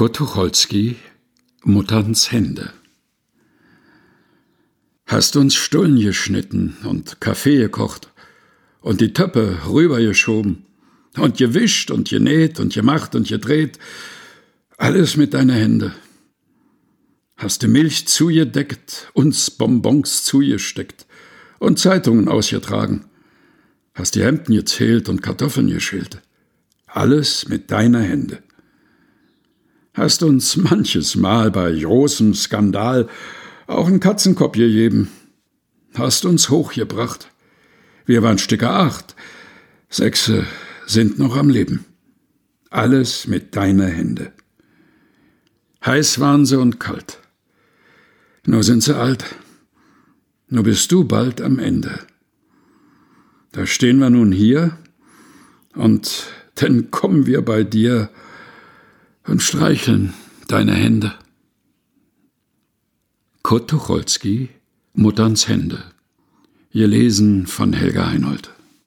Kurt Tucholsky, Mutterns Hände. Hast uns Stullen geschnitten und Kaffee gekocht und die Töppe rübergeschoben und gewischt und genäht und gemacht und gedreht, alles mit deiner Hände. Hast du Milch zugedeckt, uns Bonbons zugesteckt und Zeitungen ausgetragen, hast die Hemden gezählt und Kartoffeln geschält. Alles mit deiner Hände hast uns manches Mal bei großem Skandal auch einen Katzenkopf gegeben, hast uns hochgebracht. Wir waren Stücke acht, sechse sind noch am Leben. Alles mit deiner Hände. Heiß waren sie und kalt. Nur sind sie alt. Nur bist du bald am Ende. Da stehen wir nun hier, und dann kommen wir bei dir und streicheln deine Hände. Kurt Tucholsky, Mutterns Hände. Ihr Lesen von Helga Heinold.